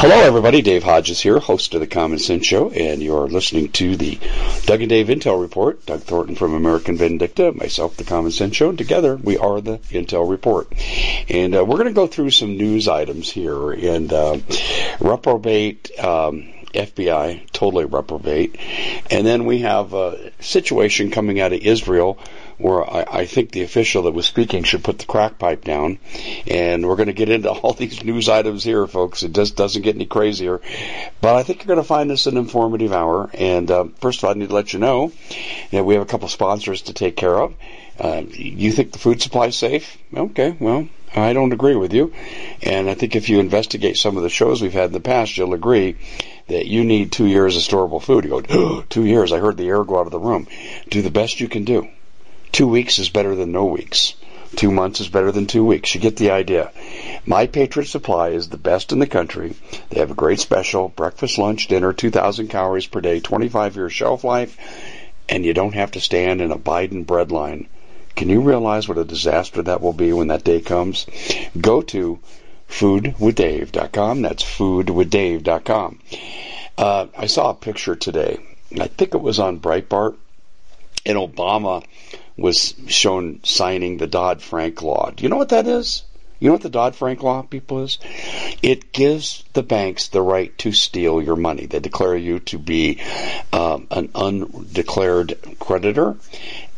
Hello, everybody. Dave Hodges here, host of the Common Sense Show, and you're listening to the Doug and Dave Intel Report. Doug Thornton from American Vindicta, myself, the Common Sense Show, and together we are the Intel Report. And uh, we're going to go through some news items here, and uh, reprobate. Um, FBI totally reprobate, and then we have a situation coming out of Israel where I, I think the official that was speaking should put the crack pipe down. And we're going to get into all these news items here, folks. It just doesn't get any crazier. But I think you're going to find this an informative hour. And uh, first of all, I need to let you know that we have a couple sponsors to take care of. Uh, you think the food supply is safe? Okay, well, I don't agree with you. And I think if you investigate some of the shows we've had in the past, you'll agree that you need two years of storable food. You go, oh, two years. I heard the air go out of the room. Do the best you can do. Two weeks is better than no weeks. Two months is better than two weeks. You get the idea. My Patriot Supply is the best in the country. They have a great special breakfast, lunch, dinner, 2,000 calories per day, 25 year shelf life, and you don't have to stand in a Biden bread line. Can you realize what a disaster that will be when that day comes? Go to foodwithdave.com. That's foodwithdave.com. Uh, I saw a picture today. I think it was on Breitbart, and Obama was shown signing the Dodd Frank law. Do you know what that is? You know what the Dodd Frank law, people, is? It gives the banks the right to steal your money. They declare you to be um, an undeclared creditor,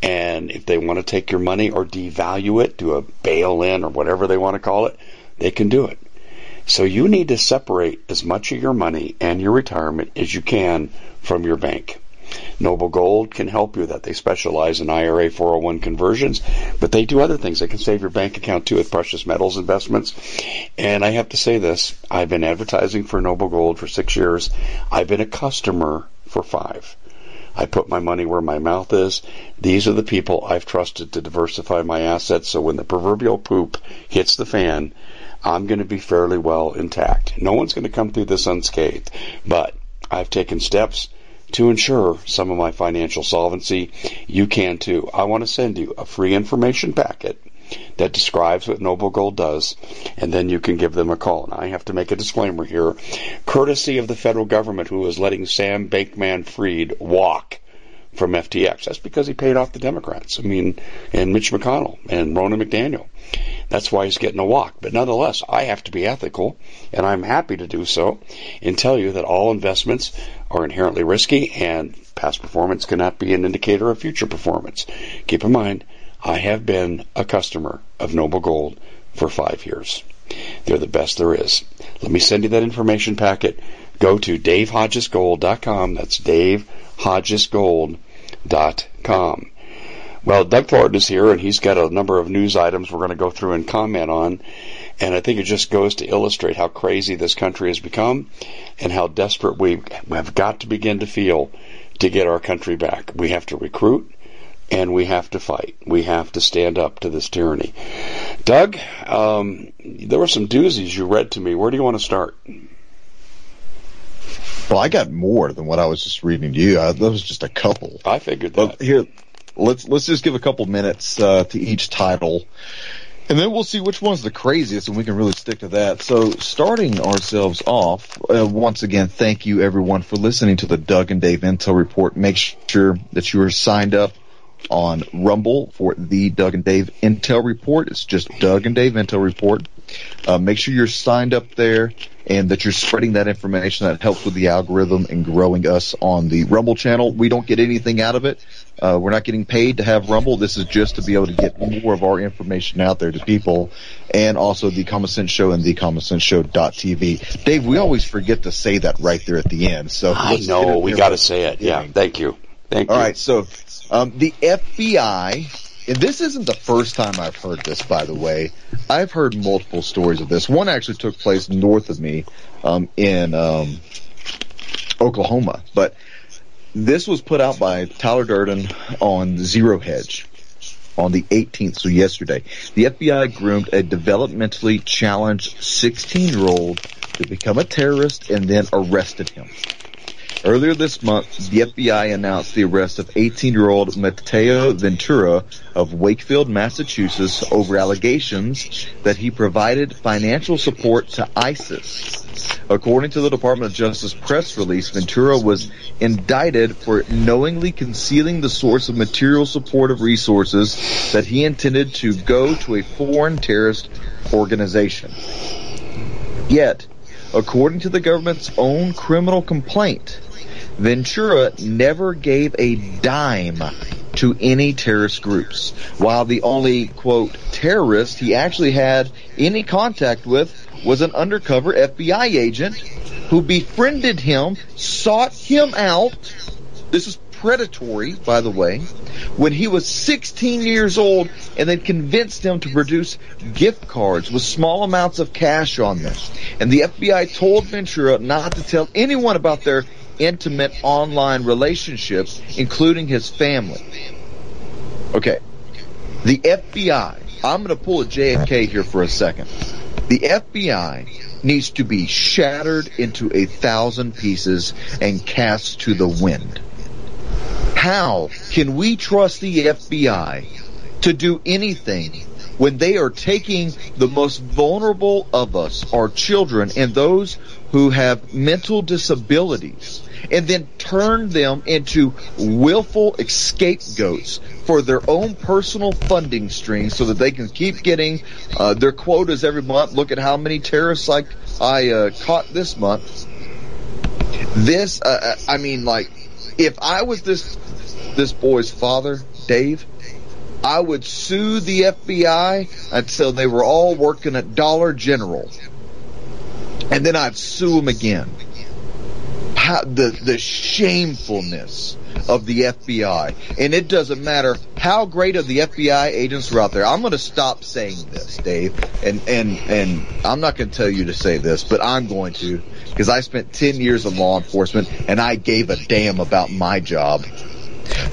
and if they want to take your money or devalue it, do a bail in or whatever they want to call it, they can do it. So you need to separate as much of your money and your retirement as you can from your bank. Noble Gold can help you with that. They specialize in IRA 401 conversions, but they do other things. They can save your bank account too with precious metals investments. And I have to say this, I've been advertising for Noble Gold for six years. I've been a customer for five. I put my money where my mouth is. These are the people I've trusted to diversify my assets so when the proverbial poop hits the fan, I'm going to be fairly well intact. No one's going to come through this unscathed, but I've taken steps to ensure some of my financial solvency, you can too. I want to send you a free information packet that describes what Noble Gold does, and then you can give them a call. And I have to make a disclaimer here, courtesy of the federal government who is letting Sam Bankman-Fried walk from FTX. That's because he paid off the Democrats. I mean, and Mitch McConnell and Ronna McDaniel. That's why he's getting a walk. But nonetheless, I have to be ethical, and I'm happy to do so, and tell you that all investments are inherently risky, and past performance cannot be an indicator of future performance. Keep in mind, I have been a customer of Noble Gold for five years. They're the best there is. Let me send you that information packet. Go to davehodgesgold.com. That's davehodgesgold.com. Well, Doug Thornton is here, and he's got a number of news items we're going to go through and comment on. And I think it just goes to illustrate how crazy this country has become and how desperate we have got to begin to feel to get our country back. We have to recruit and we have to fight. We have to stand up to this tyranny. Doug, um, there were some doozies you read to me. Where do you want to start? Well, I got more than what I was just reading to you. I, that was just a couple. I figured that. But here, let's let's just give a couple minutes uh, to each title, and then we'll see which one's the craziest, and we can really stick to that. So, starting ourselves off, uh, once again, thank you everyone for listening to the Doug and Dave Intel Report. Make sure that you are signed up on Rumble for the Doug and Dave Intel Report. It's just Doug and Dave Intel Report. Uh, make sure you're signed up there and that you're spreading that information. That helps with the algorithm and growing us on the Rumble channel. We don't get anything out of it. Uh, we're not getting paid to have Rumble. This is just to be able to get more of our information out there to people and also the Common Sense Show and the Common Sense Show.tv. Dave, we always forget to say that right there at the end. So I know we got to say it. Yeah. Thank you. Thank All you. All right. So, um, the FBI and this isn't the first time I've heard this, by the way. I've heard multiple stories of this. One actually took place north of me um, in um, Oklahoma, but this was put out by Tyler Durden on Zero Hedge on the 18th, so yesterday. The FBI groomed a developmentally challenged 16 year old to become a terrorist and then arrested him. Earlier this month, the FBI announced the arrest of 18-year-old Mateo Ventura of Wakefield, Massachusetts over allegations that he provided financial support to ISIS. According to the Department of Justice press release, Ventura was indicted for knowingly concealing the source of material support supportive resources that he intended to go to a foreign terrorist organization. Yet, according to the government's own criminal complaint, Ventura never gave a dime to any terrorist groups. While the only, quote, terrorist he actually had any contact with was an undercover FBI agent who befriended him, sought him out. This is predatory, by the way, when he was 16 years old and then convinced him to produce gift cards with small amounts of cash on them. And the FBI told Ventura not to tell anyone about their intimate online relationships, including his family. Okay. The FBI, I'm going to pull a JFK here for a second. The FBI needs to be shattered into a thousand pieces and cast to the wind. How can we trust the FBI to do anything when they are taking the most vulnerable of us, our children, and those who have mental disabilities, and then turn them into willful scapegoats for their own personal funding streams so that they can keep getting uh, their quotas every month. Look at how many terrorists like I uh, caught this month. This, uh, I mean, like, if I was this this boy's father, Dave, I would sue the FBI until they were all working at Dollar General, and then I'd sue them again. How, the the shamefulness of the FBI, and it doesn't matter how great of the FBI agents are out there. I'm going to stop saying this, Dave, and and and I'm not going to tell you to say this, but I'm going to because I spent 10 years in law enforcement and I gave a damn about my job.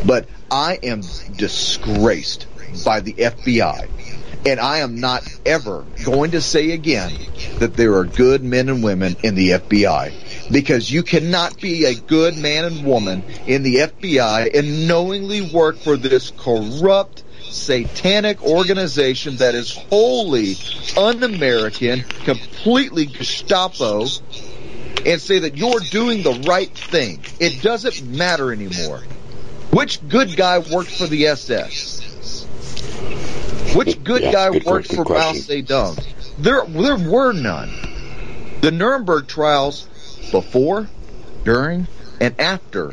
But I am disgraced by the FBI. And I am not ever going to say again that there are good men and women in the FBI. Because you cannot be a good man and woman in the FBI and knowingly work for this corrupt, satanic organization that is wholly un-American, completely Gestapo, and say that you're doing the right thing. It doesn't matter anymore. Which good guy worked for the SS? Which good Yeah, guy good- worked good for Mao. Zedong? There, there were none. The Nuremberg trials, before, during, and after,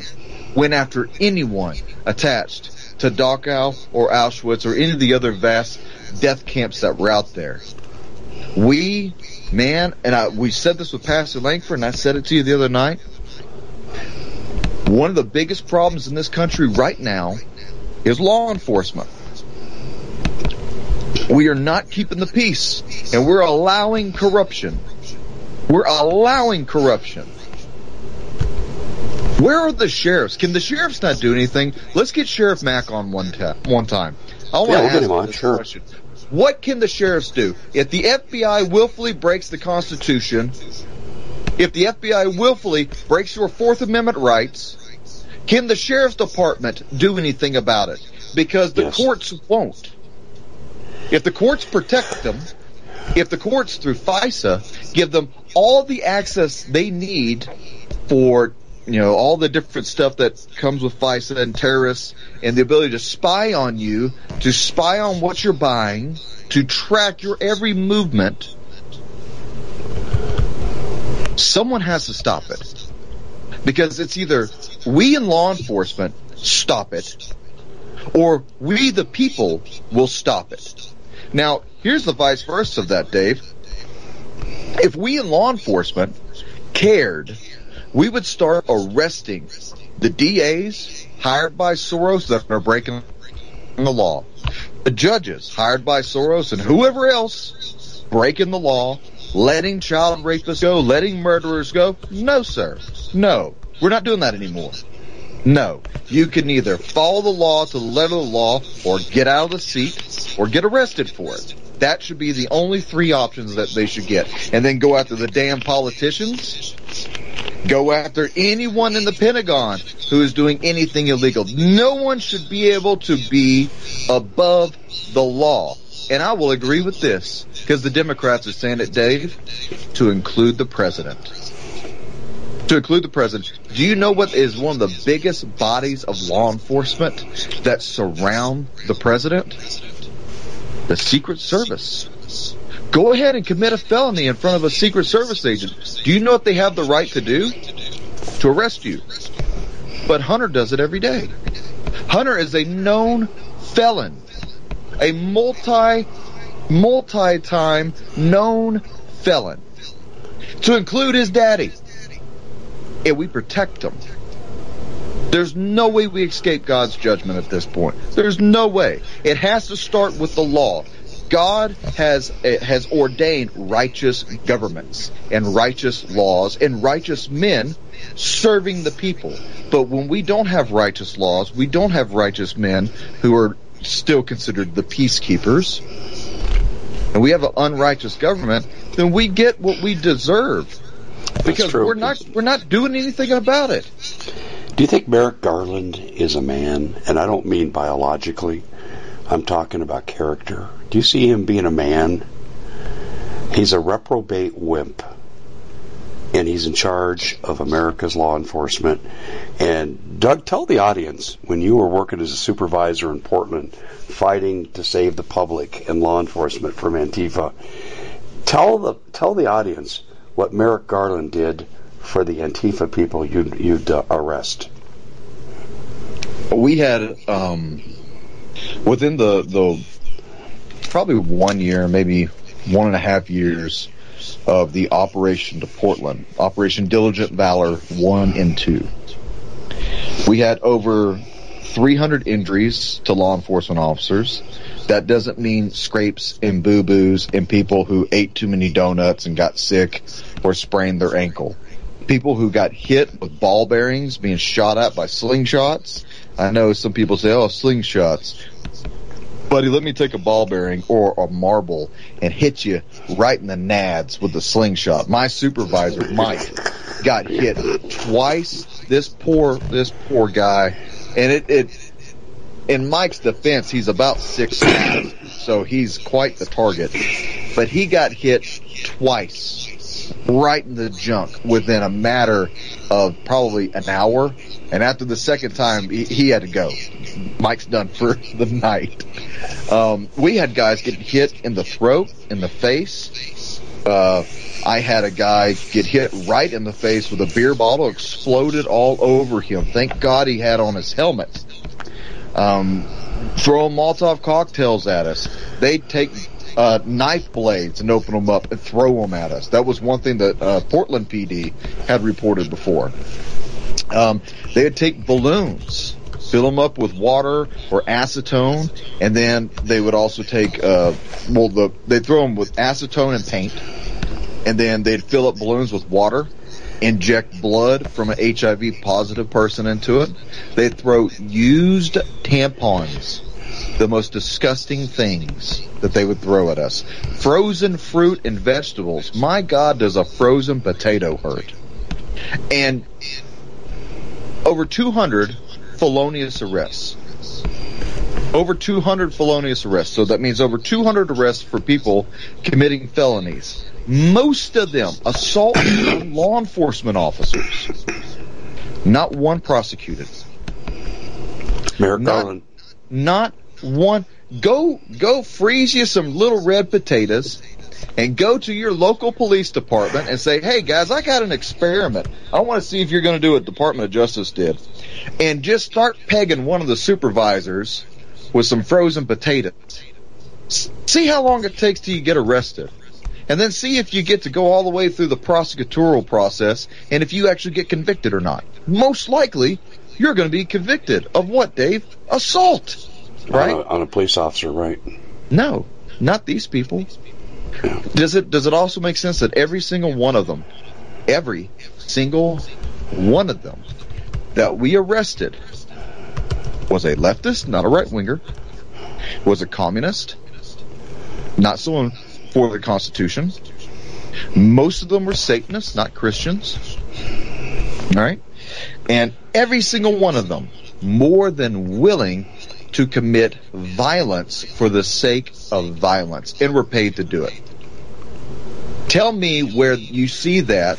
went after anyone attached to Dachau or Auschwitz or any of the other vast death camps that were out there. We, man, and I, we said this with Pastor Langford, and I said it to you the other night. One of the biggest problems in this country right now is law enforcement. We are not keeping the peace, and we're allowing corruption. We're allowing corruption. Where are the sheriffs? Can the sheriffs not do anything? Let's get Sheriff Mack on one, one time. I want Yeah, to we'll ask him on, this sure. question. What can the sheriffs do? If the FBI willfully breaks the Constitution, if the FBI willfully breaks your Fourth Amendment rights, can the sheriff's department do anything about it? Because the Yes. courts won't. If the courts protect them, if the courts through FISA give them all the access they need for, you know, all the different stuff that comes with FISA and terrorists and the ability to spy on you, to spy on what you're buying, to track your every movement, Someone has to stop it. Because it's either we in law enforcement stop it, or we the people will stop it. Now, here's the vice versa of that, Dave. If we in law enforcement cared, we would start arresting the DAs hired by Soros that are breaking the law, the judges hired by Soros and whoever else breaking the law, letting child rapists go, letting murderers go. No, sir. No. We're not doing that anymore. No. You can either follow the law to the letter of the law or get out of the seat or get arrested for it. That should be the only three options that they should get. And then go after the damn politicians. Go after anyone in the Pentagon who is doing anything illegal. No one should be able to be above the law. And I will agree with this because the Democrats are saying it, Dave, to include the president. To include the president. Do you know what is one of the biggest bodies of law enforcement that surround the president? The Secret Service. Go ahead and commit a felony in front of a Secret Service agent. Do you know what they have the right to do? To arrest you. But Hunter does it every day. Hunter is a known felon. A multi, multi-time known felon. To include his daddy. And we protect him. There's no way we escape God's judgment at this point. There's no way. It has to start with the law. God has eh, has ordained righteous governments and righteous laws and righteous men serving the people. But when we don't have righteous laws, we don't have righteous men who are still considered the peacekeepers, and we have an unrighteous government, then we get what we deserve. Because we're not we're not doing anything about it. Do you think Merrick Garland is a man? And I don't mean biologically. I'm talking about character. Do you see him being a man? He's a reprobate wimp. And he's in charge of America's law enforcement. And Doug, tell the audience when you were working as a supervisor in Portland, fighting to save the public and law enforcement from Antifa, tell the tell the audience what Merrick Garland did for the Antifa people you'd, you'd uh, arrest. We had um, within the the probably one year, maybe one and a half years of the operation to Portland, Operation Diligent Valor one and two. We had over 300 injuries to law enforcement officers. That doesn't mean scrapes and boo boos and people who ate too many donuts and got sick or sprained their ankle. People who got hit with ball bearings being shot at by slingshots. I know some people say, oh, slingshots buddy, let me take a ball bearing or a marble and hit you right in the nads with the slingshot. My supervisor, Mike, got hit twice. This poor, this poor guy, and it, it, in Mike's defense, he's about six so he's quite the target. But he got hit twice, right in the junk within a matter of probably an hour. And after the second time, he, he had to go. Mike's done for the night. Um, we had guys get hit in the throat, in the face. Uh, I had a guy get hit right in the face with a beer bottle, exploded all over him. Thank God he had on his helmet. Um, throw Molotov cocktails at us. They take uh, knife blades and open them up and throw them at us. That was one thing that uh, Portland PD had reported before. Um, they would take balloons fill them up with water or acetone, and then they would also take, uh, well, the, they'd throw them with acetone and paint, and then they'd fill up balloons with water, inject blood from an HIV positive person into it. They'd throw used tampons, the most disgusting things that they would throw at us. Frozen fruit and vegetables. My God, does a frozen potato hurt? And over 200 felonious arrests. Over 200 felonious arrests. So that means over 200 arrests for people committing felonies. Most of them assault law enforcement officers. Not one prosecuted. Merrick not, Garland. Not one. Go, go freeze you some little red potatoes and go to your local police department and say, hey guys, I got an experiment. I want to see if you're going to do what Department of Justice did. And just start pegging one of the supervisors with some frozen potatoes. See how long it takes till you get arrested. And then see if you get to go all the way through the prosecutorial process and if you actually get convicted or not. Most likely, you're going to be convicted of what, Dave? Assault. Right? On a, on a police officer, right? No, not these people. Does it does it also make sense that every single one of them, every single one of them that we arrested was a leftist, not a right winger, was a communist, not someone for the Constitution. Most of them were Satanists, not Christians. All right? And every single one of them more than willing to commit violence for the sake of violence, and were paid to do it. Tell me where you see that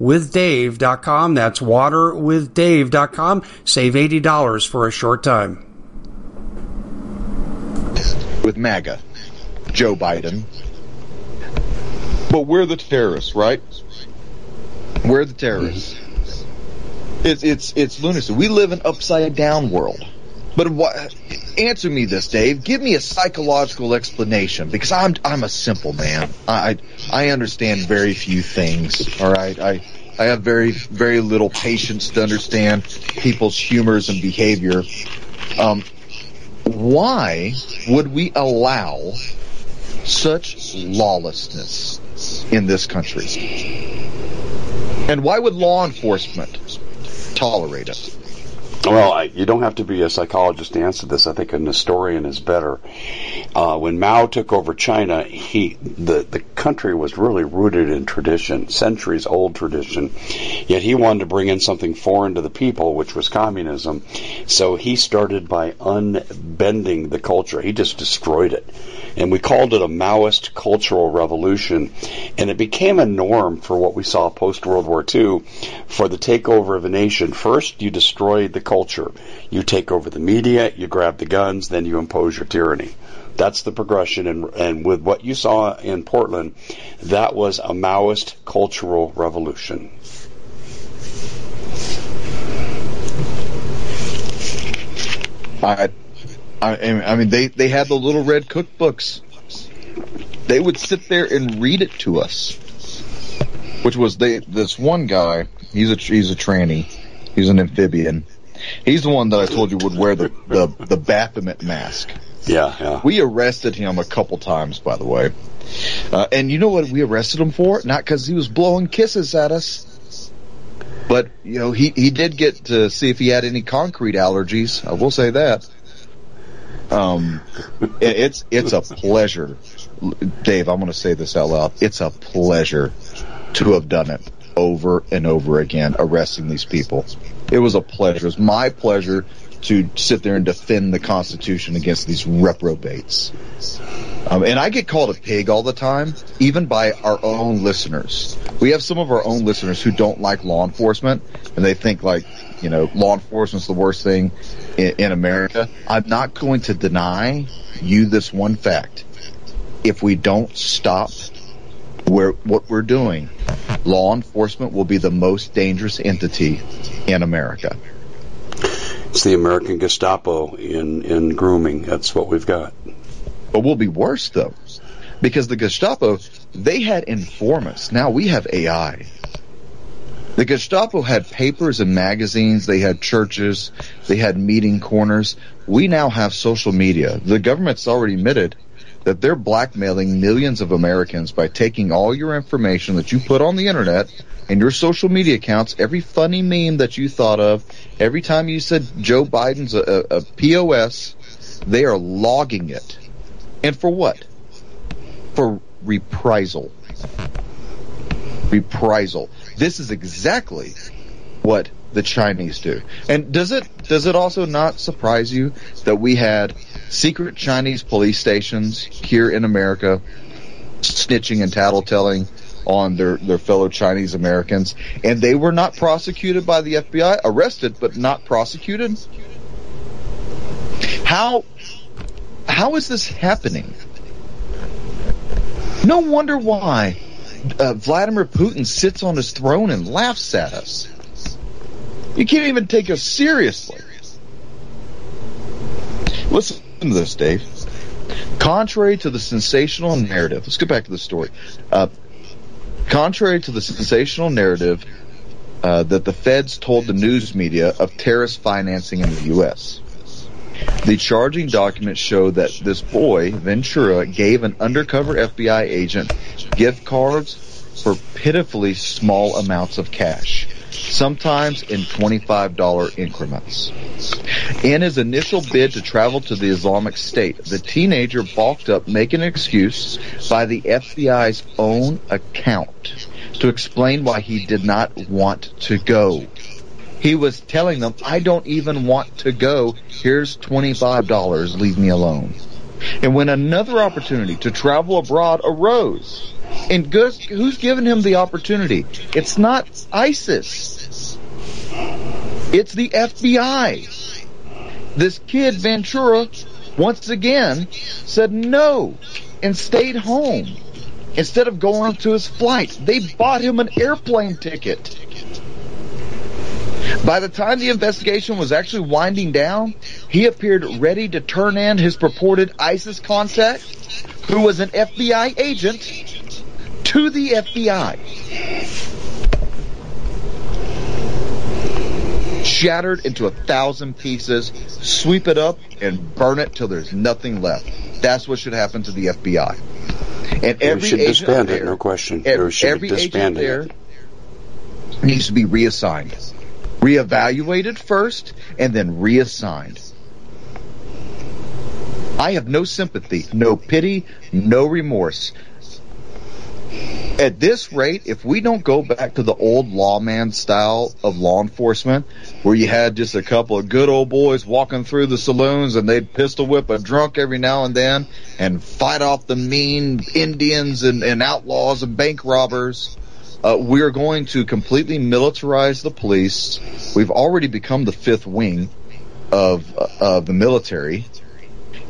waterwithdave.com. That's waterwithdave.com. Save $80 for a short time. With MAGA, Joe Biden. But we're the terrorists, right? We're the terrorists. Mm-hmm. It's it's it's lunacy. We live in upside down world. But what, answer me this, Dave. Give me a psychological explanation because I'm I'm a simple man. I I understand very few things. All right, I I have very very little patience to understand people's humors and behavior. Um, why would we allow such lawlessness in this country? And why would law enforcement tolerate it? Well, I, you don't have to be a psychologist to answer this. I think an historian is better. Uh, when Mao took over China, he the the country was really rooted in tradition, centuries old tradition. Yet he wanted to bring in something foreign to the people, which was communism. So he started by unbending the culture. He just destroyed it, and we called it a Maoist cultural revolution. And it became a norm for what we saw post World War II, for the takeover of a nation. First, you destroy the culture. You take over the media, you grab the guns, then you impose your tyranny. That's the progression, and and with what you saw in Portland, that was a Maoist cultural revolution. I, I, I mean, they they had the little red cookbooks. They would sit there and read it to us, which was they. This one guy, he's a he's a tranny, he's an amphibian. He's the one that I told you would wear the the, the Baphomet mask. Yeah, yeah. We arrested him a couple times, by the way. Uh, and you know what we arrested him for? Not because he was blowing kisses at us, but you know he he did get to see if he had any concrete allergies. I will say that. Um, it, it's it's a pleasure, Dave. I'm going to say this out loud. It's a pleasure to have done it over and over again, arresting these people. It was a pleasure. It was my pleasure to sit there and defend the Constitution against these reprobates. Um, and I get called a pig all the time, even by our own listeners. We have some of our own listeners who don't like law enforcement, and they think like, you know, law enforcement's the worst thing in, in America. I'm not going to deny you this one fact. If we don't stop where what we're doing, law enforcement will be the most dangerous entity in America. It's the American Gestapo in, in grooming. That's what we've got. But we'll be worse though, because the Gestapo they had informants. Now we have AI. The Gestapo had papers and magazines. They had churches. They had meeting corners. We now have social media. The government's already admitted that they're blackmailing millions of Americans by taking all your information that you put on the internet and your social media accounts, every funny meme that you thought of, every time you said Joe Biden's a, a, a POS, they are logging it. And for what? For reprisal. Reprisal. This is exactly what the Chinese do. And does it does it also not surprise you that we had secret Chinese police stations here in America snitching and tattletelling on their, their fellow Chinese Americans and they were not prosecuted by the FBI, arrested but not prosecuted? How how is this happening? No wonder why uh, Vladimir Putin sits on his throne and laughs at us. You can't even take us seriously. Listen to this, Dave. Contrary to the sensational narrative, let's get back to the story. Uh, contrary to the sensational narrative uh, that the feds told the news media of terrorist financing in the U.S., the charging documents show that this boy, Ventura, gave an undercover FBI agent gift cards for pitifully small amounts of cash, sometimes in $25 increments. In his initial bid to travel to the Islamic State, the teenager balked up making an excuse by the FBI's own account to explain why he did not want to go. He was telling them, I don't even want to go. Here's $25. Leave me alone. And when another opportunity to travel abroad arose, and who's given him the opportunity? It's not ISIS. It's the FBI. This kid, Ventura, once again said no and stayed home. Instead of going to his flight, they bought him an airplane ticket. By the time the investigation was actually winding down, he appeared ready to turn in his purported ISIS contact, who was an FBI agent, to the FBI. Shattered into a thousand pieces, sweep it up, and burn it till there's nothing left. That's what should happen to the FBI. And every should agent disband there, it, no question. Every, every agent there needs to be reassigned, reevaluated first, and then reassigned. I have no sympathy, no pity, no remorse. At this rate, if we don't go back to the old lawman style of law enforcement, where you had just a couple of good old boys walking through the saloons and they'd pistol whip a drunk every now and then and fight off the mean Indians and, and outlaws and bank robbers, uh, we are going to completely militarize the police. We've already become the fifth wing of uh, of the military,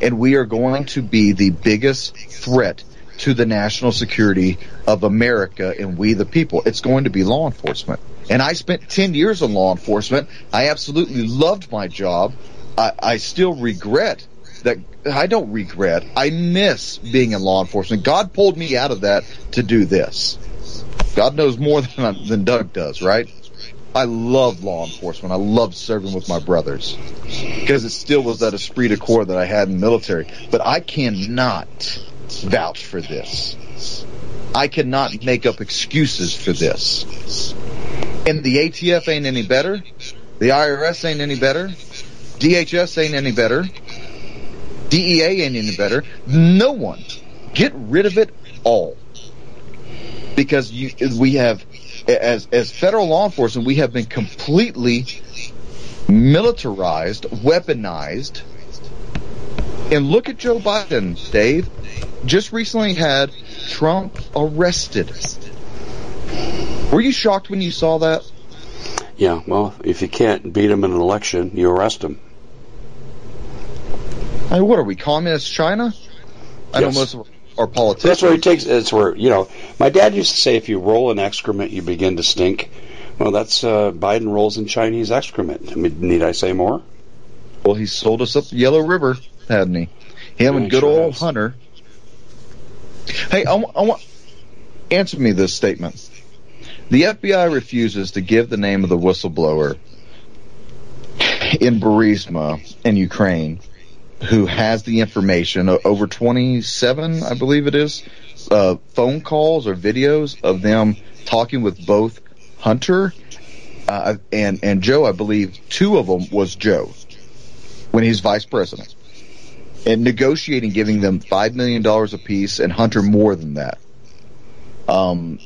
and we are going to be the biggest threat to the national security of America and we the people. It's going to be law enforcement. And I spent 10 years in law enforcement. I absolutely loved my job. I, I still regret that I don't regret. I miss being in law enforcement. God pulled me out of that to do this. God knows more than, than Doug does, right? I love law enforcement. I love serving with my brothers because it still was that esprit de corps that I had in the military. But I cannot vouch for this. I cannot make up excuses for this. And the ATF ain't any better. The IRS ain't any better. DHS ain't any better. DEA ain't any better. No one. Get rid of it all. Because you, we have, as, as federal law enforcement, we have been completely militarized, weaponized. And look at Joe Biden, Dave. Just recently had Trump arrested. Were you shocked when you saw that? Yeah, well, if you can't beat him in an election, you arrest him. I mean, what are we, communist China? I know most of our politicians. That's where he takes. It's where you know. My dad used to say, if you roll in excrement, you begin to stink. Well, that's uh, Biden rolls in Chinese excrement. I mean, need I say more? Well, he sold us up the Yellow River, hadn't he? Him Yeah, and good sure old has. Hunter. Hey, I, wa- I want answer me this statement. The FBI refuses to give the name of the whistleblower in Burisma in Ukraine who has the information over 27, I believe it is, uh, phone calls or videos of them talking with both Hunter uh, and and Joe. I believe two of them was Joe when he's vice president and negotiating giving them five million dollars apiece and Hunter more than that. Um,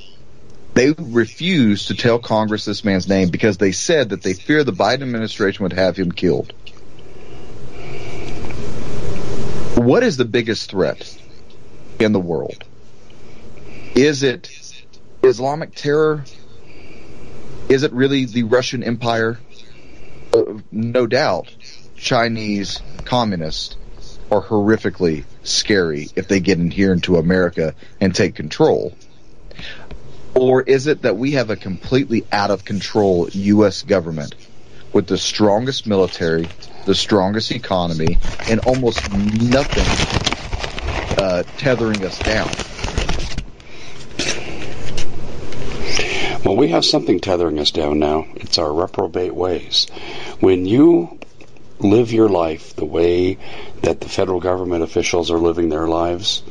they refused to tell Congress this man's name because they said that they fear the Biden administration would have him killed. What is the biggest threat in the world? Is it Islamic terror? Is it really the Russian Empire? Uh, no doubt, Chinese communists are horrifically scary if they get in here into America and take control. Or is it that we have a completely out of control U.S. government with the strongest military, the strongest economy, and almost nothing uh, tethering us down? Well, we have something tethering us down now. It's our reprobate ways. When you live your life the way that the federal government officials are living their lives,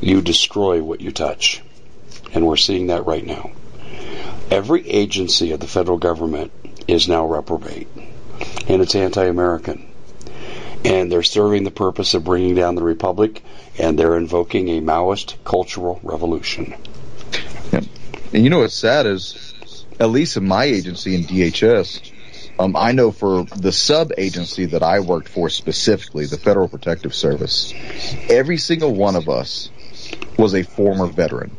you destroy what you touch. And we're seeing that right now. Every agency of the federal government is now reprobate, and it's anti American. And they're serving the purpose of bringing down the republic, and they're invoking a Maoist cultural revolution. And you know what's sad is, at least in my agency in DHS, um, I know for the sub agency that I worked for specifically, the Federal Protective Service, every single one of us was a former veteran.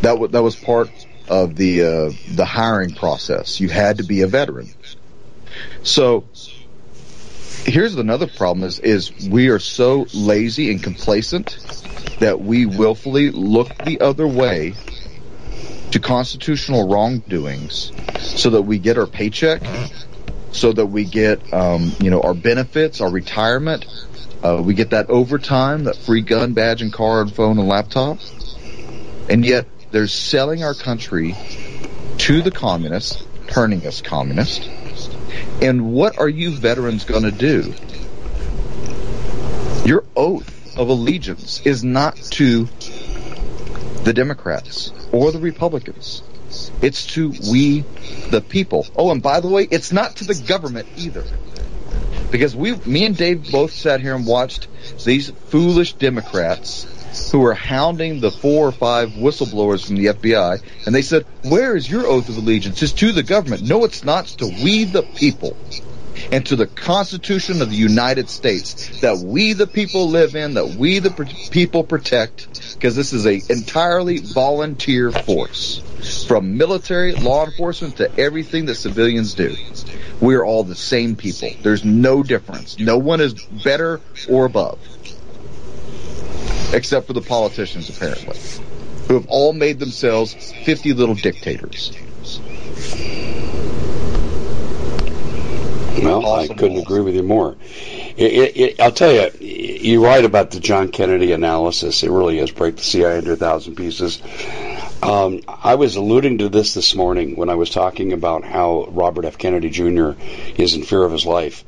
That w- that was part of the uh, the hiring process. You had to be a veteran. So here's another problem: is is we are so lazy and complacent that we willfully look the other way to constitutional wrongdoings so that we get our paycheck, so that we get, um, you know, our benefits, our retirement, uh, we get that overtime, that free gun badge and car and phone and laptop. And yet they're selling our country to the communists, turning us communist. And what are you veterans going to do? Your oath of allegiance is not to the Democrats or the Republicans. It's to we, the people. Oh, and by the way, it's not to the government either. Because we, me and Dave both sat here and watched these foolish Democrats who were hounding the four or five whistleblowers from the FBI, and they said, where is your oath of allegiance? It's to the government. No, it's not. It's to we, the people and to the Constitution of the United States that we the people live in, that we the people protect, because this is a entirely volunteer force. From military, law enforcement to everything that civilians do. We are all the same people. There's no difference. No one is better or above. Except for the politicians, apparently. Who have all made themselves 50 little dictators. Well, I couldn't agree with you more. It, it, it, I'll tell you, you're right about the John Kennedy analysis. It really is break the CIA into a thousand pieces. Um, I was alluding to this this morning when I was talking about how Robert F. Kennedy Jr. is in fear of his life,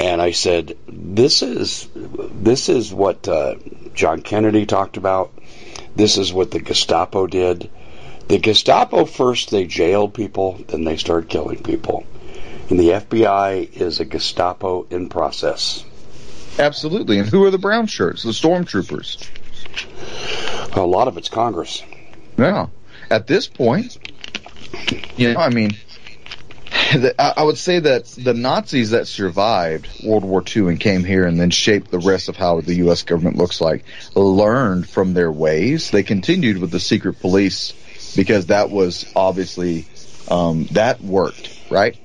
and I said, "This is this is what uh, John Kennedy talked about. This is what the Gestapo did. The Gestapo first they jailed people, then they started killing people." And the FBI is a Gestapo in process. Absolutely. And who are the brown shirts? The stormtroopers. A lot of it's Congress. Yeah. At this point, you know, I mean, I would say that the Nazis that survived World War II and came here and then shaped the rest of how the U.S. government looks like learned from their ways. They continued with the secret police because that was obviously um, that worked, right?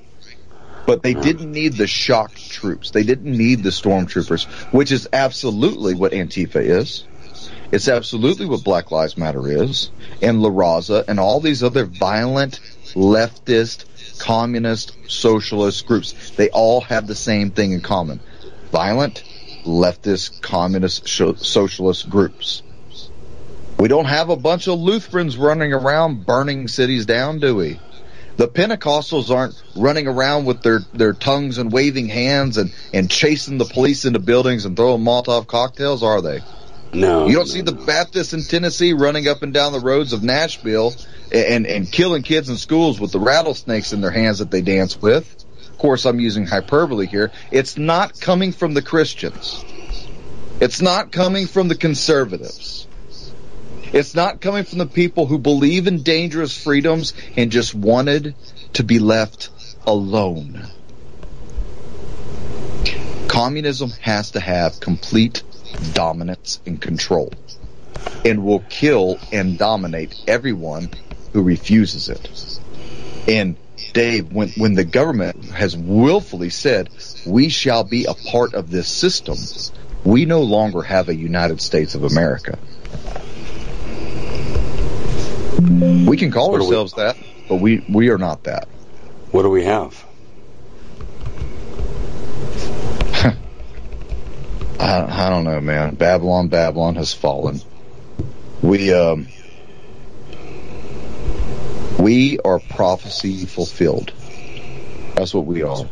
But they didn't need the shock troops. They didn't need the stormtroopers, which is absolutely what Antifa is. It's absolutely what Black Lives Matter is, and La Raza, and all these other violent, leftist, communist, socialist groups. They all have the same thing in common. Violent, leftist, communist, socialist groups. We don't have a bunch of Lutherans running around burning cities down, do we? the Pentecostals aren't running around with their, their tongues and waving hands and, and chasing the police into buildings and throwing Molotov cocktails, are they? No. You don't no, see the no. Baptists in Tennessee running up and down the roads of Nashville and, and killing kids in schools with the rattlesnakes in their hands that they dance with. Of course, I'm using hyperbole here. It's not coming from the Christians. It's not coming from the conservatives. It's not coming from the people who believe in dangerous freedoms and just wanted to be left alone. Communism has to have complete dominance and control and will kill and dominate everyone who refuses it. And Dave, when, when the government has willfully said, we shall be a part of this system, we no longer have a United States of America. We can call What do we- ourselves that, but we, we are not that. What do we have? I, I don't know, man. Babylon, Babylon has fallen. We, um, we are prophecy fulfilled. That's what we are.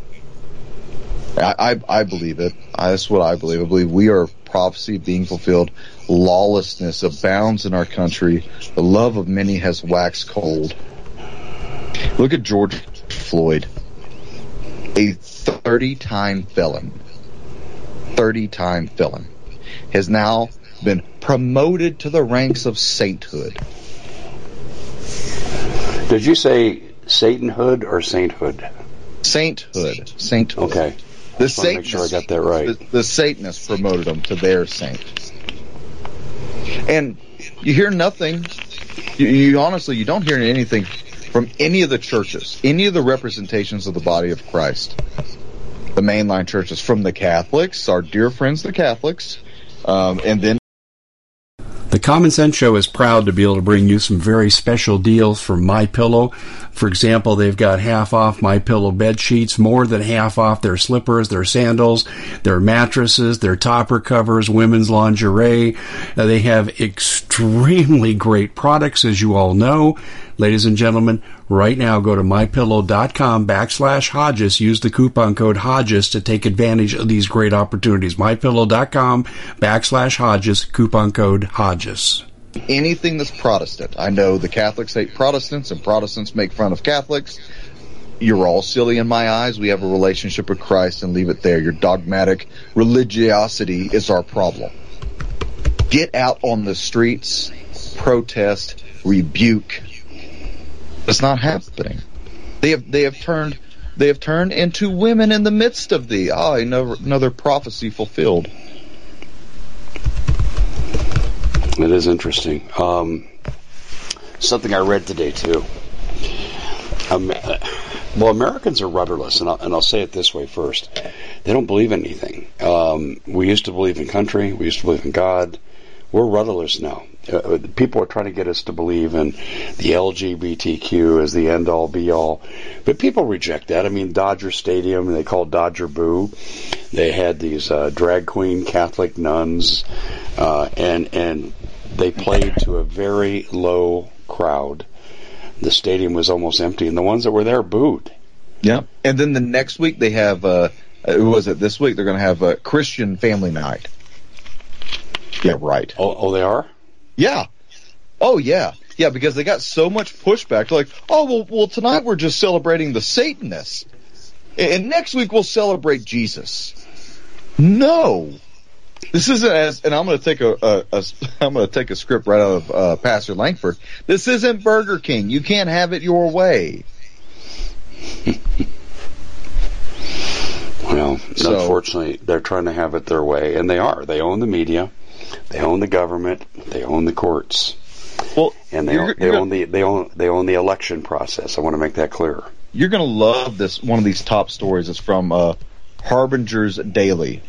I, I, I believe it. I, that's what I believe. I believe we are prophecy being fulfilled. Lawlessness abounds in our country. The love of many has waxed cold. Look at George Floyd, a 30 time felon. 30 time felon has now been promoted to the ranks of sainthood. Did you say Satanhood or sainthood? Sainthood. Sainthood. Okay. The make sure I got that right. The, the Satanists promoted them to their saint. And you hear nothing. You, you honestly, you don't hear anything from any of the churches, any of the representations of the body of Christ. The mainline churches, from the Catholics, our dear friends, the Catholics, um, and then The Common Sense Show is proud to be able to bring you some very special deals from My Pillow. For example, they've got half off My Pillow bed sheets, more than half off their slippers, their sandals, their mattresses, their topper covers, women's lingerie. Uh, they have extremely great products, as you all know. Ladies and gentlemen, right now go to mypillow.com backslash Hodges. Use the coupon code Hodges to take advantage of these great opportunities. Mypillow.com backslash Hodges, coupon code Hodges. anything that's Protestant. I know the Catholics hate Protestants and Protestants make fun of Catholics. You're all silly in my eyes. We have a relationship with Christ and leave it there. Your dogmatic religiosity is our problem. Get out on the streets, protest, rebuke. It's not happening. They have they have turned they have turned into women in the midst of thee. Ah, another, another prophecy fulfilled. It is interesting. Um, something I read today too. Um, uh, well, Americans are rudderless, and I'll, and I'll say it this way first: they don't believe in anything. Um, we used to believe in country, we used to believe in God. We're rudderless now. Uh, uh people are trying to get us to believe in the LGBTQ as the end all be all, but people reject that. I mean, Dodger Stadium, they call Dodger Boo. They had these uh, drag queen Catholic nuns, uh, and and they played to a very low crowd the stadium was almost empty, and the ones that were there booed. Yeah, and then the next week they have. Uh, uh was it this week? They're going to have a Christian family night. Yeah, right. Oh, oh, they are. Yeah. Oh, yeah. Yeah, because they got so much pushback. Like, oh, well, well, tonight we're just celebrating the Satanists, and next week we'll celebrate Jesus. No, this isn't as, and I'm going to take a, a, a I'm going to take a script right out of uh, Pastor Langford. This isn't Burger King. You can't have it your way. well, so, unfortunately, they're trying to have it their way, and they are. They own the media, they own the government, they own the courts. Well, and they own, they own the they own they own the election process. I want to make that clear. You're going to love this. One of these top stories is from uh, Harbinger's Daily.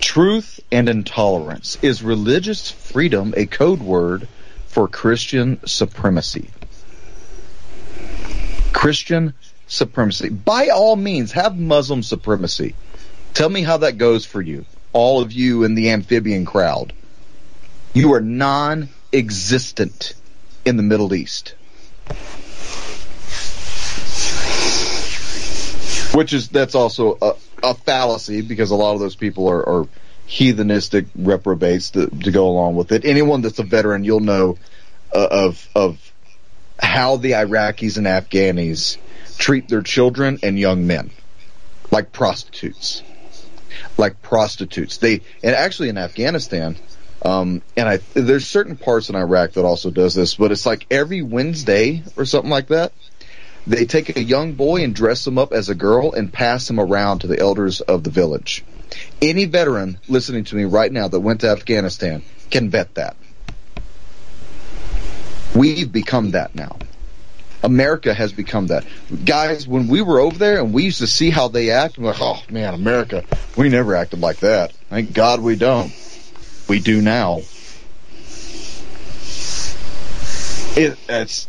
Truth and intolerance. Is religious freedom a code word for Christian supremacy? Christian supremacy. By all means, have Muslim supremacy. Tell me how that goes for you. All of you in the amphibian crowd. You are non existent in the Middle East. Which is, that's also a, a fallacy because a lot of those people are, are heathenistic reprobates to, to, go along with it. Anyone that's a veteran, you'll know uh, of of how the Iraqis and Afghanis treat their children and young men like prostitutes, like prostitutes. They and actually in Afghanistan, um, and I there's certain parts in Iraq that also does this, but it's like every Wednesday or something like that they take a young boy and dress him up as a girl and pass him around to the elders of the village. Any veteran listening to me right now that went to Afghanistan can bet that. We've become that now. America has become that. Guys, when we were over there and we used to see how they act, we're like, oh man, America, we never acted like that. Thank God we don't. We do now. It, it's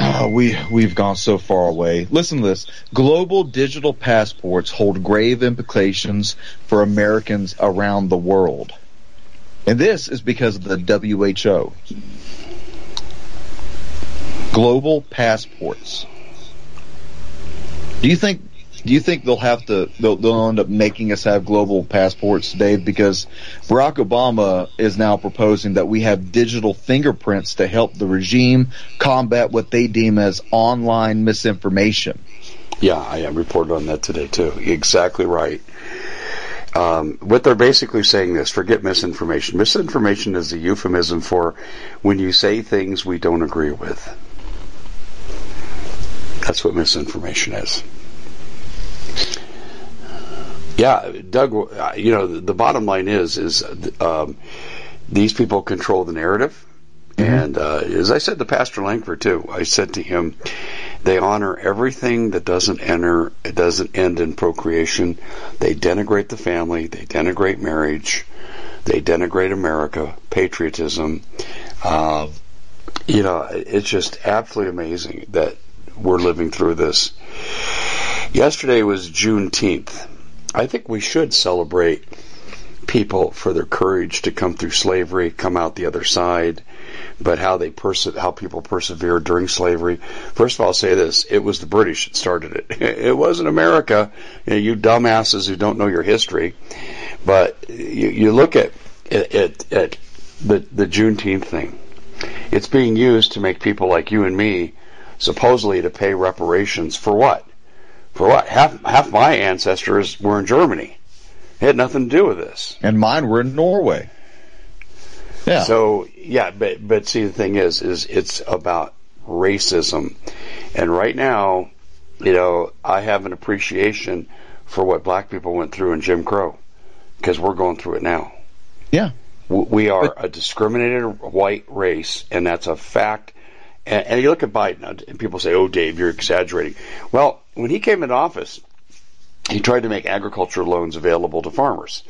Oh, we we've gone so far away. Listen to this. Global digital passports hold grave implications for Americans around the world. And this is because of the WHO. Global passports. Do you think do you think they'll have to they'll, they'll end up making us have global passports, Dave? Because Barack Obama is now proposing that we have digital fingerprints to help the regime combat what they deem as online misinformation. Yeah, I reported on that today too. Exactly right. Um, what they're basically saying is forget misinformation. Misinformation is a euphemism for when you say things we don't agree with. That's what misinformation is. Yeah, Doug. You know, the, the bottom line is is um, these people control the narrative, mm-hmm. and uh, as I said to Pastor Langford too, I said to him, they honor everything that doesn't enter, it doesn't end in procreation. They denigrate the family. They denigrate marriage. They denigrate America, patriotism. Uh, you know, it's just absolutely amazing that we're living through this. Yesterday was Juneteenth. I think we should celebrate people for their courage to come through slavery, come out the other side, but how they perse- how people persevered during slavery. First of all, I'll say this: it was the British that started it. It wasn't America. You, know, you dumbasses who don't know your history. But you, you look at, at at the the Juneteenth thing. It's being used to make people like you and me supposedly to pay reparations for what? For what? Half half my ancestors were in Germany. It had nothing to do with this. And mine were in Norway. Yeah. So yeah, but but see the thing is is it's about racism. And right now, you know, I have an appreciation for what black people went through in Jim Crow because we're going through it now. Yeah. We are a discriminated white race, and that's a fact. And, and you look at Biden, and people say, "Oh, Dave, you're exaggerating." Well, when he came into office, he tried to make agriculture loans available to farmers,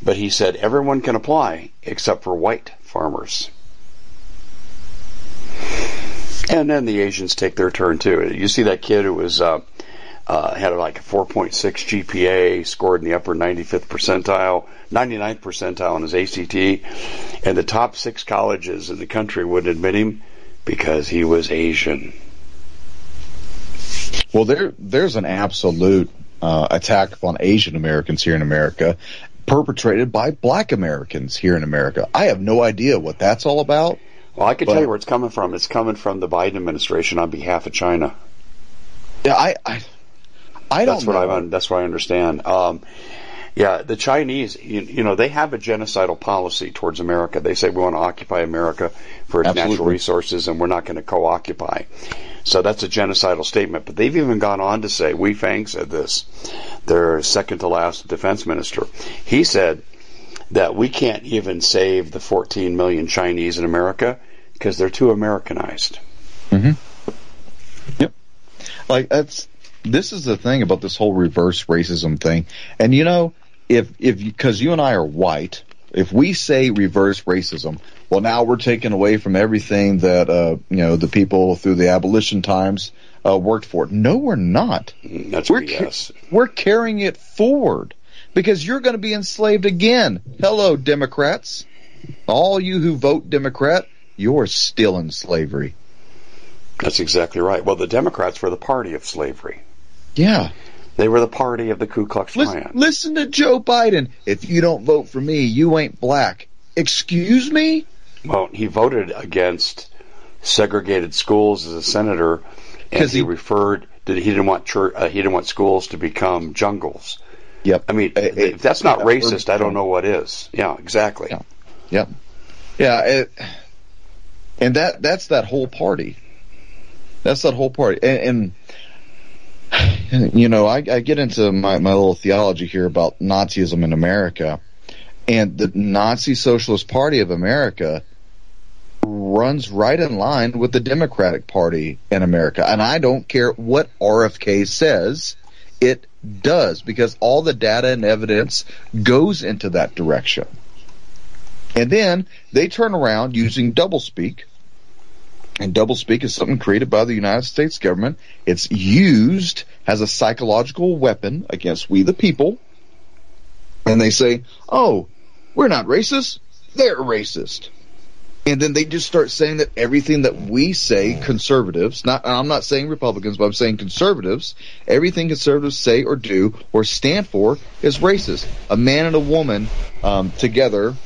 but he said everyone can apply except for white farmers. And then the Asians take their turn too. You see that kid who was uh, uh, had like a 4.6 GPA, scored in the upper 95th percentile, 99th percentile on his ACT, and the top six colleges in the country wouldn't admit him because he was Asian. Well, there there's an absolute uh, attack upon Asian Americans here in America, perpetrated by Black Americans here in America. I have no idea what that's all about. Well, I can but, tell you where it's coming from. It's coming from the Biden administration on behalf of China. Yeah, I, I I don't. That's know. what I. That's what I understand. Um, yeah, the Chinese, you, you, know, they have a genocidal policy towards America. They say we want to occupy America for its Absolutely. natural resources, and we're not going to co-occupy. So that's a genocidal statement. But they've even gone on to say, Wei Fang said this, their second to last defense minister. He said that we can't even save the 14 million Chinese in America because they're too Americanized. Mm-hmm. Yep. Like that's this is the thing about this whole reverse racism thing. And you know, if if because you and I are white, if we say reverse racism, well, now we're taking away from everything that uh, you know the people through the abolition times uh, worked for. No, we're not. That's we're BS. Ca- we're carrying it forward because you're going to be enslaved again. Hello, Democrats. All you who vote Democrat, you're still in slavery. That's exactly right. Well, the Democrats were the party of slavery. Yeah. They were the party of the Ku Klux Klan. Listen, listen to Joe Biden. If you don't vote for me, you ain't black. Excuse me? Well, he voted against segregated schools as a senator, and he, he, referred that he didn't want church, uh, he didn't want schools to become jungles. Yep. I mean, if that's not racist, I don't know what is. Yeah, exactly. Yeah. Yep. Yeah. It, and that that's that whole party. That's that whole party. And, and you know, I, I get into my, my little theology here about Nazism in America, and the Nazi Socialist Party of America runs right in line with the Democratic Party in America. And I don't care what RFK says, it does because all the data and evidence goes into that direction. And then they turn around using doublespeak and doublespeak is something created by the United States government. It's used as a psychological weapon against we the people. And they say, oh, we're not racist. They're racist. And then they just start saying that everything that we say, conservatives, not, I'm not saying Republicans, but I'm saying conservatives, everything conservatives say or do or stand for is racist. A man and a woman um, together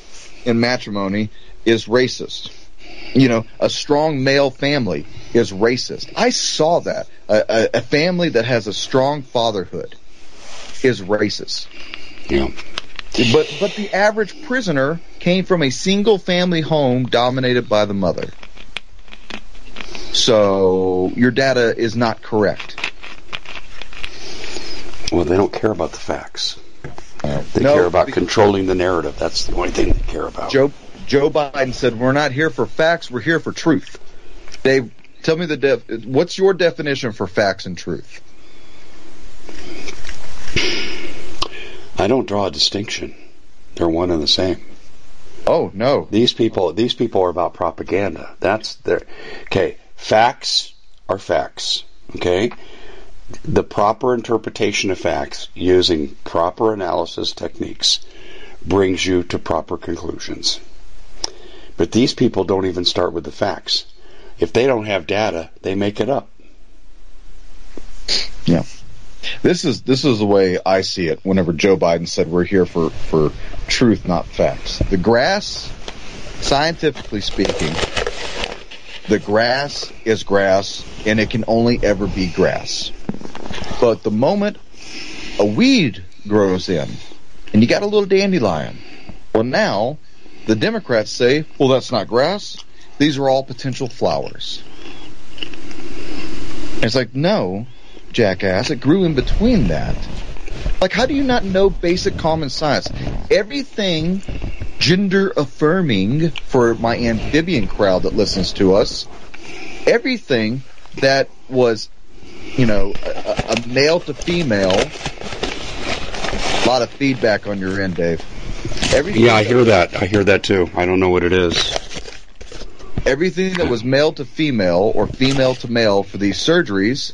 in matrimony is racist you know, a strong male family is racist. I saw that. A, a, a family that has a strong fatherhood is racist. Yeah. But but the average prisoner came from a single family home dominated by the mother. So your data is not correct. Well, they don't care about the facts. They no, care about controlling the narrative. That's the only thing they care about. Joe Joe Biden said, "We're not here for facts. We're here for truth." Dave, tell me the def- what's your definition for facts and truth? I don't draw a distinction. They're one and the same. Oh no. These people these people are about propaganda. That's their okay. Facts are facts. Okay? The proper interpretation of facts using proper analysis techniques brings you to proper conclusions. But these people don't even start with the facts. If they don't have data, they make it up. Yeah. This is this is the way I see it. Whenever Joe Biden said we're here for for truth, not facts. The grass, scientifically speaking, the grass is grass, and it can only ever be grass. But the moment a weed grows in, and you got a little dandelion, well now the Democrats say, well, that's not grass. These are all potential flowers. And it's like, no, jackass, it grew in between that. Like, how do you not know basic common science? Everything gender affirming for my amphibian crowd that listens to us. Everything that was, you know, a, a male to female. A lot of feedback on your end, Dave. Everything yeah, I hear that. I hear that too. I don't know what it is. Everything that was male to female or female to male for these surgeries.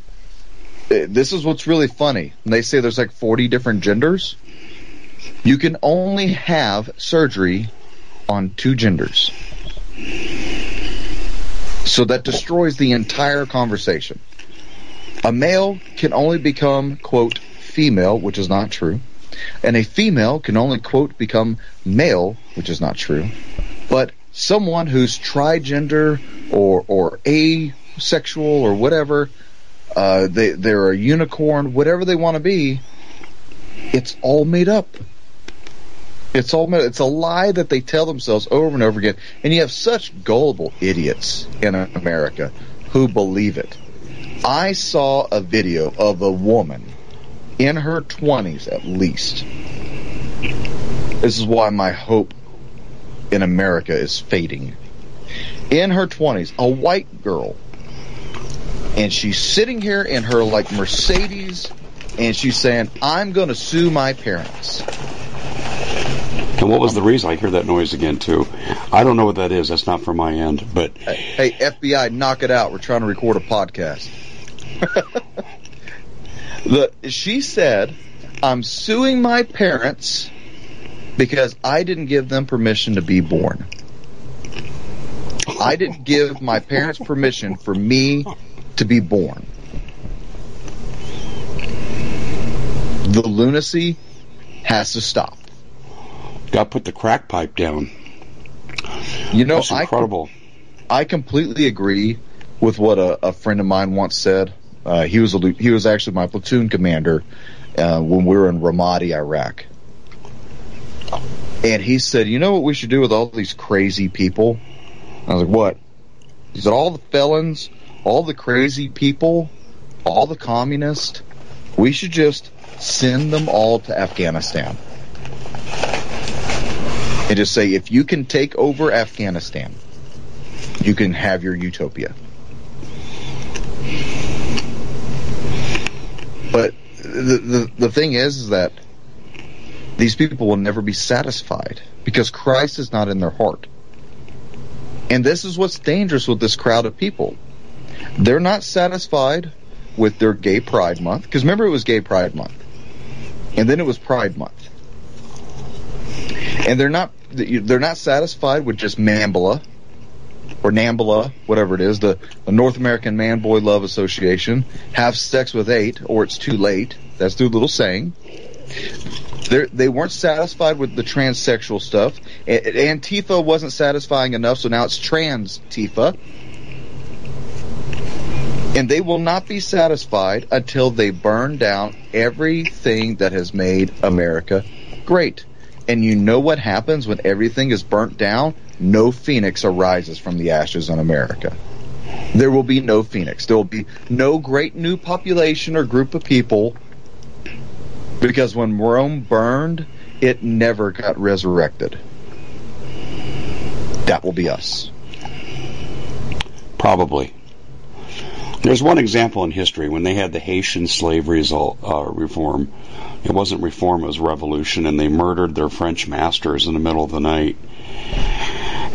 Eh, this is what's really funny. When they say there's like 40 different genders, you can only have surgery on two genders. So that destroys the entire conversation. A male can only become, quote, female, which is not true. And a female can only, quote, become male, which is not true. But someone who's trigender or, or asexual or whatever, uh, they, they're a unicorn, whatever they want to be, it's all made up. It's all it's a lie that they tell themselves over and over again, and you have such gullible idiots in America who believe it. I saw a video of a woman in her 20s at least. This is why my hope in America is fading. In her 20s, a white girl. And she's sitting here in her like Mercedes and she's saying, I'm going to sue my parents. And what was the reason? I hear that noise again too. I don't know what that is. That's not from my end. But hey, FBI, knock it out. We're trying to record a podcast. the she said, "I'm suing my parents because I didn't give them permission to be born. I didn't give my parents permission for me to be born." The lunacy has to stop. Got to put the crack pipe down. You know, That's incredible. I, I completely agree with what a, a, friend of mine once said. Uh, he was a, he was actually my platoon commander uh, when we were in Ramadi, Iraq. And he said, "You know what we should do with all these crazy people?" I was like, "What?" He said, "All the felons, all the crazy people, all the communists. We should just send them all to Afghanistan." and just say, if you can take over Afghanistan, you can have your utopia. But the, the, the thing is, is that these people will never be satisfied because Christ is not in their heart. And this is what's dangerous with this crowd of people. They're not satisfied with their gay pride month. Because remember, it was gay pride month. And then it was pride month. And they're not they're not satisfied with just Mambala or Nambla, whatever it is, the, the North American Man Boy Love Association, have sex with eight, or it's too late. That's their little saying. They're, they weren't satisfied with the transsexual stuff. Antifa wasn't satisfying enough, so now it's trans Tifa. And they will not be satisfied until they burn down everything that has made America great. And you know what happens when everything is burnt down? No phoenix arises from the ashes in America. There will be no phoenix. There will be no great new population or group of people because when Rome burned, it never got resurrected. That will be us. Probably. There's one example in history when they had the Haitian slavery uh, reform it wasn't reform, it was revolution, and they murdered their French masters in the middle of the night.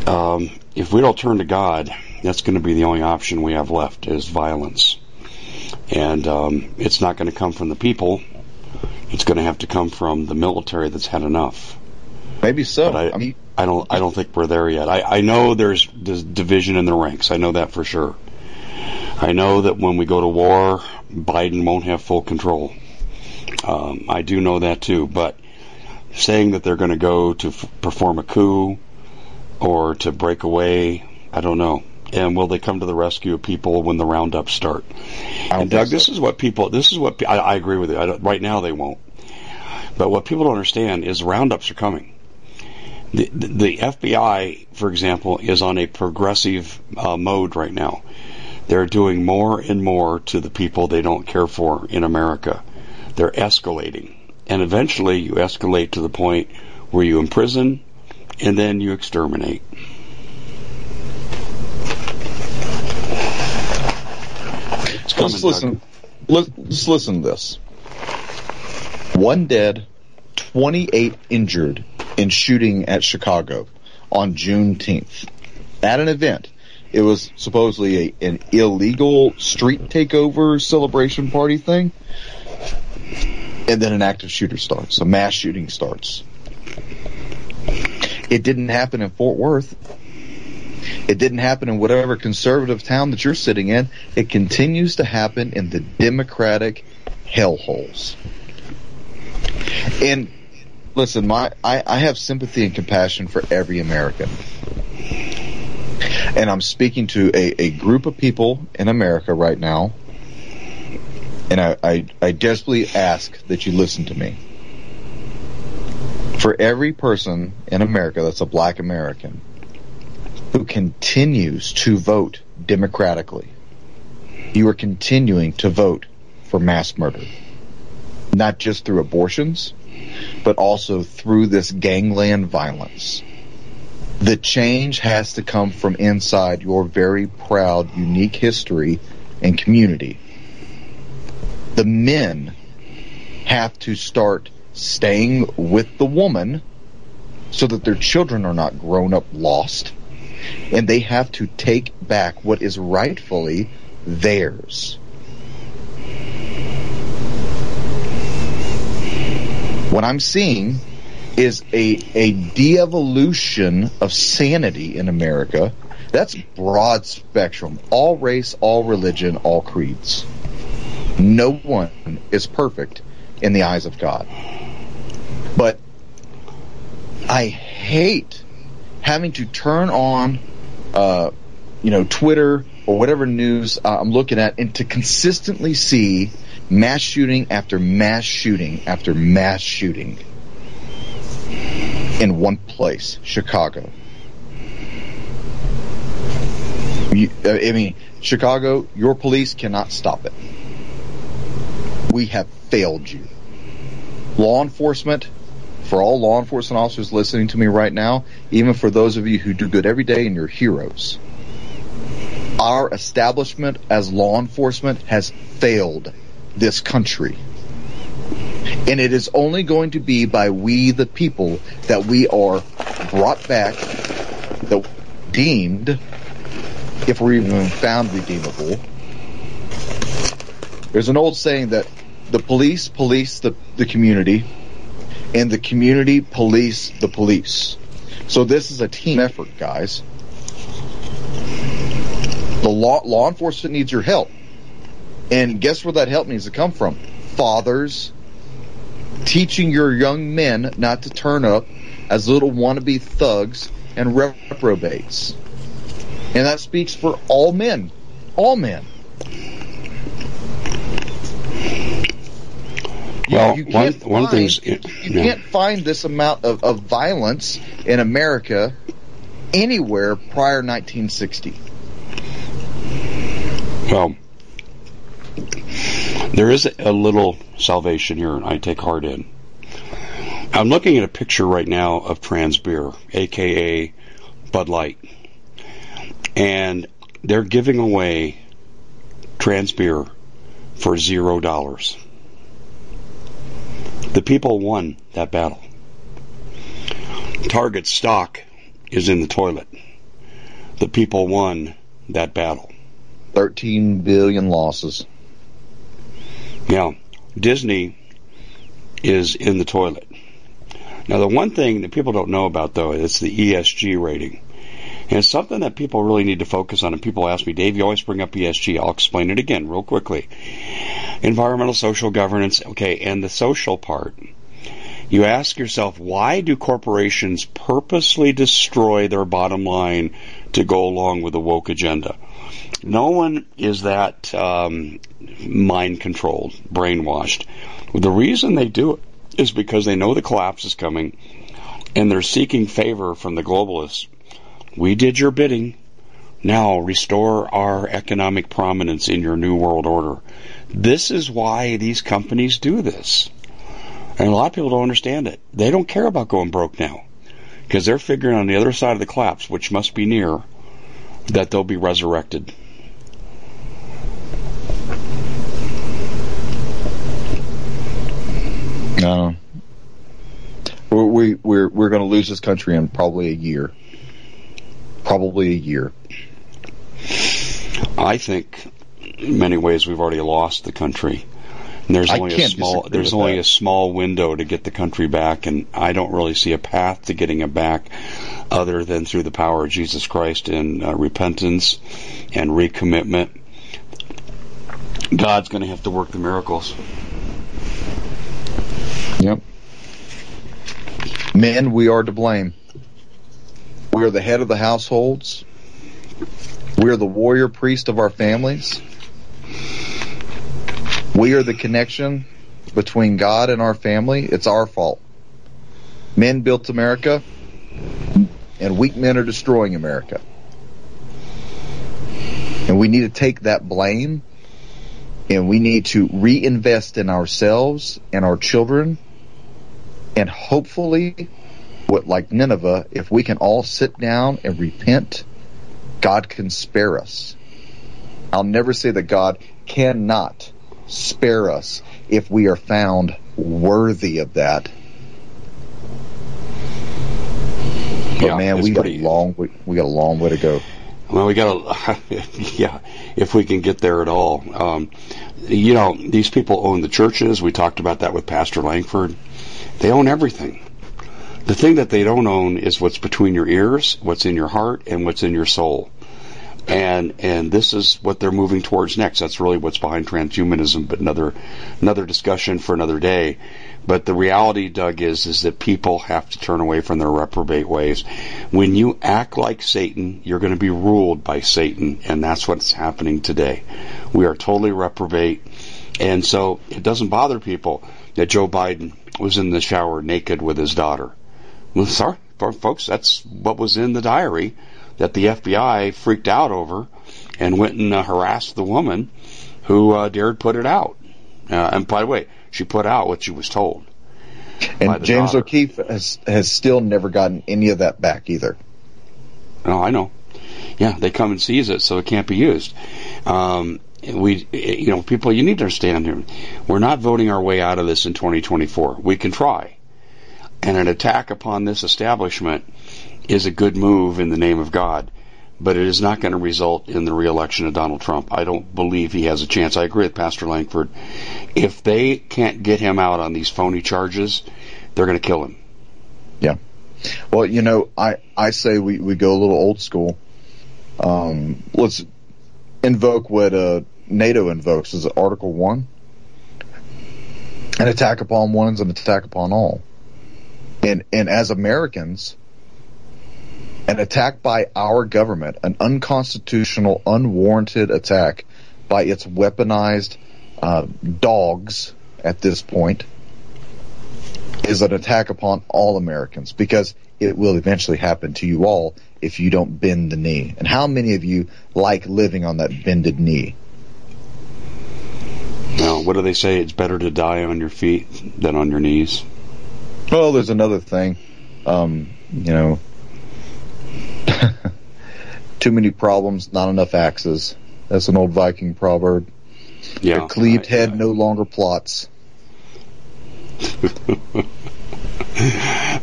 Um, if we don't turn to God, that's going to be the only option we have left is violence. And um, it's not going to come from the people. It's going to have to come from the military that's had enough. Maybe so. But I, I, mean, I don't. I don't think we're there yet. I, I know there's, there's division in the ranks. I know that for sure. I know that when we go to war, Biden won't have full control. Um, I do know that too, but saying that they're going to go to f- perform a coup or to break away, I don't know. And will they come to the rescue of people when the roundups start? And Doug, so. this is what people. This is what I, I agree with you. right now, they won't. But what people don't understand is roundups are coming. The, the, the FBI, for example, is on a progressive uh, mode right now. They're doing more and more to the people they don't care for in America they're escalating. And eventually you escalate to the point where you imprison and then you exterminate. Let's listen. Let's listen to this. One dead, 28 injured in shooting at Chicago on Juneteenth at an event. It was supposedly a, an illegal street takeover celebration party thing. And then an active shooter starts, a mass shooting starts. It didn't happen in Fort Worth. It didn't happen in whatever conservative town that you're sitting in. It continues to happen in the Democratic hellholes. And listen, my I, I have sympathy and compassion for every American. And I'm speaking to a, a group of people in America right now. And I, I, I desperately ask that you listen to me. For every person in America that's a black American who continues to vote democratically, you are continuing to vote for mass murder. Not just through abortions, but also through this gangland violence. The change has to come from inside your very proud, unique history and community. The men have to start staying with the woman so that their children are not grown up lost. And they have to take back what is rightfully theirs. What I'm seeing is a, a de-evolution of sanity in America. That's broad spectrum. All race, all religion, all creeds. No one is perfect in the eyes of God. But I hate having to turn on, uh, you know, Twitter or whatever news uh, I'm looking at and to consistently see mass shooting after mass shooting after mass shooting in one place, Chicago. You, I mean, Chicago, your police cannot stop it. We have failed you. Law enforcement, for all law enforcement officers listening to me right now, even for those of you who do good every day and you're heroes, our establishment as law enforcement has failed this country. And it is only going to be by we the people that we are brought back, that deemed, if we're even found redeemable. There's an old saying that the police police the, the community, and the community police the police. So this is a team effort, guys. The law, law enforcement needs your help. And guess where that help needs to come from? Fathers teaching your young men not to turn up as little wannabe thugs and reprobates. And that speaks for all men. All men. Well, you one, find, one thing's you yeah. can't find this amount of, of violence in America anywhere prior 1960. Well, there is a little salvation here, and I take heart in. I'm looking at a picture right now of Trans Beer, aka Bud Light, and they're giving away Trans Beer for zero dollars. The people won that battle. Target stock is in the toilet. The people won that battle. 13 billion losses. Now, Disney is in the toilet. Now, the one thing that people don't know about, though, is the ESG rating. And it's something that people really need to focus on. And people ask me, Dave, you always bring up ESG. I'll explain it again real quickly. Environmental, social governance. Okay, and the social part. You ask yourself, why do corporations purposely destroy their bottom line to go along with the woke agenda? No one is that um, mind controlled, brainwashed. The reason they do it is because they know the collapse is coming and they're seeking favor from the globalists. We did your bidding. Now restore our economic prominence in your new world order. This is why these companies do this. And a lot of people don't understand it. They don't care about going broke now because they're figuring on the other side of the collapse, which must be near, that they'll be resurrected. Uh, no. We we're we're going to lose this country in probably a year. Probably a year. I think, in many ways, we've already lost the country. And there's only a small there's only that. a small window to get the country back, and I don't really see a path to getting it back, other than through the power of Jesus Christ and uh, repentance and recommitment. God's going to have to work the miracles. Yep. Men, we are to blame. We are the head of the households. We are the warrior priest of our families. We are the connection between God and our family. It's our fault. Men built America, and weak men are destroying America. And we need to take that blame and we need to reinvest in ourselves and our children and hopefully what like Nineveh if we can all sit down and repent God can spare us I'll never say that God cannot spare us if we are found worthy of that but Yeah, man we got pretty- a long way, we got a long way to go Well, we got to, yeah, if we can get there at all. Um, you know, these people own the churches. We talked about that with Pastor Langford. They own everything. The thing that they don't own is what's between your ears, what's in your heart, and what's in your soul. And and this is what they're moving towards next. That's really what's behind transhumanism, but another another discussion for another day. But the reality, Doug, is is that people have to turn away from their reprobate ways. When you act like Satan, you're going to be ruled by Satan, and that's what's happening today. We are totally reprobate, and so it doesn't bother people that Joe Biden was in the shower naked with his daughter. Well, sorry, folks, that's what was in the diary that the FBI freaked out over and went and uh, harassed the woman who uh, dared put it out. Uh, and by the way, she put out what she was told. and James daughter. O'Keefe has has still never gotten any of that back either Oh, I know. Yeah, they come and seize it, so it can't be used. Um, we, you know, people, you need to understand here. We're not voting our way out of this in 2024. We can try, and an attack upon this establishment is a good move in the name of God, but it is not going to result in the reelection of Donald Trump. I don't believe he has a chance. I agree with Pastor Langford. If they can't get him out on these phony charges, they're going to kill him. Yeah. Well, you know, I, I say we, we go a little old school. Um, let's invoke what uh, NATO invokes is Article 1? An attack upon one is an attack upon all. And, and as Americans, an attack by our government, an unconstitutional, unwarranted attack by its weaponized uh, dogs at this point, is an attack upon all Americans because it will eventually happen to you all if you don't bend the knee. And how many of you like living on that bended knee? Now, what do they say? It's better to die on your feet than on your knees. Well, there's another thing. Um, you know, too many problems, not enough axes. That's an old Viking proverb. Yeah. A cleaved head no longer plots.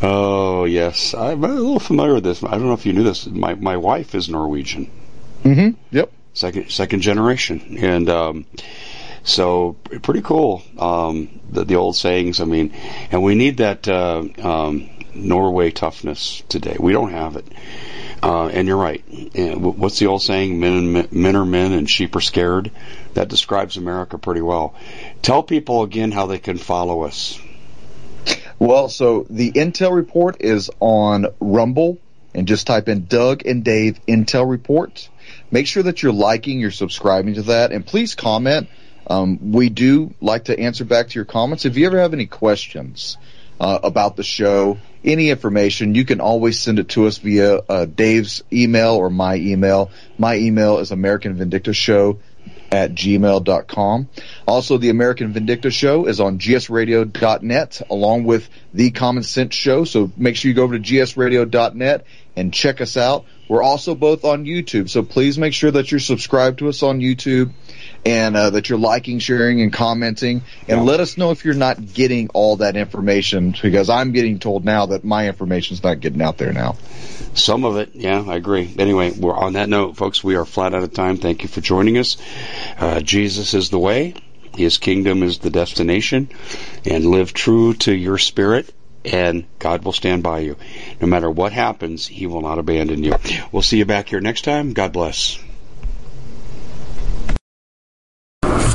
Oh yes, I'm a little familiar with this. I don't know if you knew this. My my wife is Norwegian, Mm-hmm. Yep. second second generation, and um, so pretty cool. Um, the, the old sayings. I mean, and we need that uh, um, Norway toughness today. We don't have it. Uh, and you're right. And what's the old saying? Men, men- men are men and sheep are scared. That describes America pretty well. Tell people again how they can follow us. Well, so the Intel report is on Rumble, and just type in Doug and Dave Intel report. Make sure that you're liking, you're subscribing to that, and please comment. Um, we do like to answer back to your comments. If you ever have any questions uh, about the show, any information, you can always send it to us via uh, Dave's email or my email. My email is American Vindicta Show at gmail.com. Also, the American Vindicta Show is on gsradio.net along with the Common Sense Show. So make sure you go over to gsradio.net and check us out. We're also both on YouTube. So please make sure that you're subscribed to us on YouTube and uh, that you're liking, sharing, and commenting. And yeah. let us know if you're not getting all that information because I'm getting told now that my information's not getting out there now. Some of it, yeah, I agree. Anyway, we're on that note, folks. We are flat out of time. Thank you for joining us. Uh, Jesus is the way. His kingdom is the destination, and live true to your spirit and God will stand by you. No matter what happens, He will not abandon you. We'll see you back here next time. God bless.